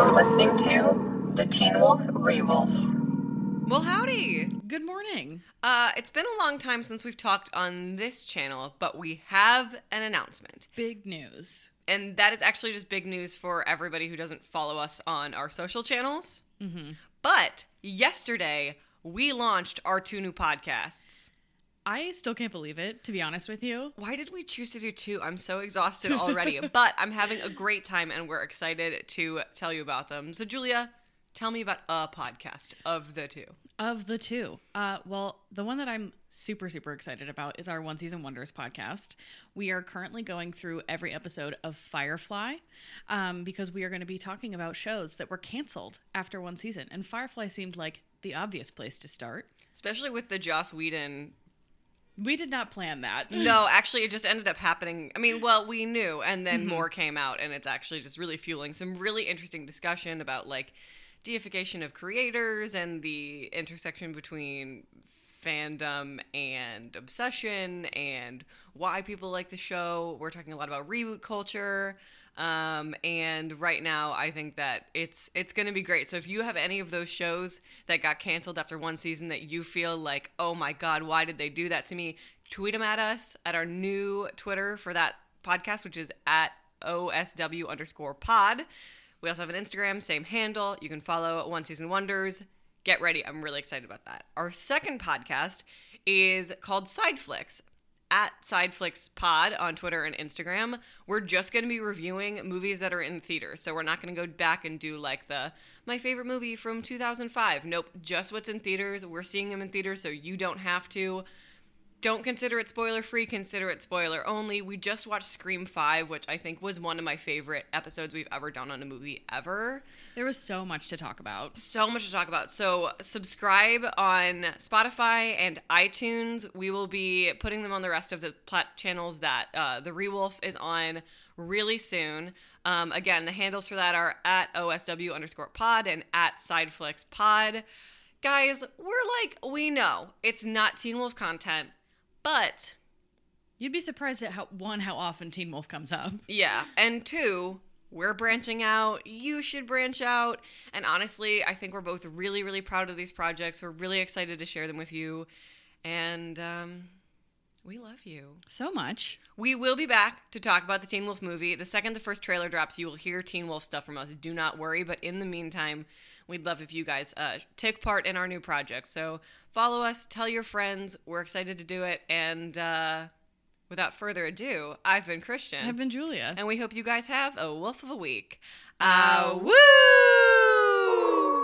You're listening to the Teen Wolf Rewolf. Well, howdy. Good morning. Uh, it's been a long time since we've talked on this channel, but we have an announcement. Big news. And that is actually just big news for everybody who doesn't follow us on our social channels. Mm-hmm. But yesterday, we launched our two new podcasts. I still can't believe it, to be honest with you. Why did we choose to do two? I'm so exhausted already, but I'm having a great time and we're excited to tell you about them. So, Julia, tell me about a podcast of the two. Of the two, uh, well, the one that I'm super, super excited about is our One Season Wonders podcast. We are currently going through every episode of Firefly um, because we are going to be talking about shows that were canceled after one season. And Firefly seemed like the obvious place to start. Especially with the Joss Whedon We did not plan that. No, actually, it just ended up happening. I mean, well, we knew, and then mm-hmm. more came out, and it's actually just really fueling some really interesting discussion about like deification of creators and the intersection between fandom and obsession and why people like the show. We're talking a lot about reboot culture. Um, and right now, I think that it's it's going to be great. So if you have any of those shows that got canceled after one season that you feel like, oh my god, why did they do that to me? Tweet them at us at our new Twitter for that podcast, which is at OSW underscore pod. We also have an Instagram, same handle. You can follow One Season Wonders. Get ready. I'm really excited about that. Our second podcast is called Side Flicks at Sideflix Pod on Twitter and Instagram. We're just going to be reviewing movies that are in theaters. So we're not going to go back and do like the my favorite movie from 2005. Nope, just what's in theaters. We're seeing them in theaters so you don't have to. Don't consider it spoiler free, consider it spoiler only. We just watched Scream 5, which I think was one of my favorite episodes we've ever done on a movie ever There was so much to talk about. so much to talk about. So subscribe on Spotify and iTunes. We will be putting them on the rest of the plat channels that uh, the Rewolf is on really soon. Um, again, the handles for that are at OSW underscore pod and at Sideflix pod. Guys, we're like, we know it's not Teen Wolf content, but You'd be surprised at how one how often Teen Wolf comes up. Yeah. And two, we're branching out. You should branch out. And honestly, I think we're both really, really proud of these projects. We're really excited to share them with you. And um, we love you. So much. We will be back to talk about the Teen Wolf movie. The second the first trailer drops, you will hear Teen Wolf stuff from us. Do not worry. But in the meantime, we'd love if you guys uh, take part in our new project. So follow us, tell your friends. We're excited to do it. And uh, without further ado, I've been Christian. I've been Julia. And we hope you guys have a wolf of a week. Uh, woo!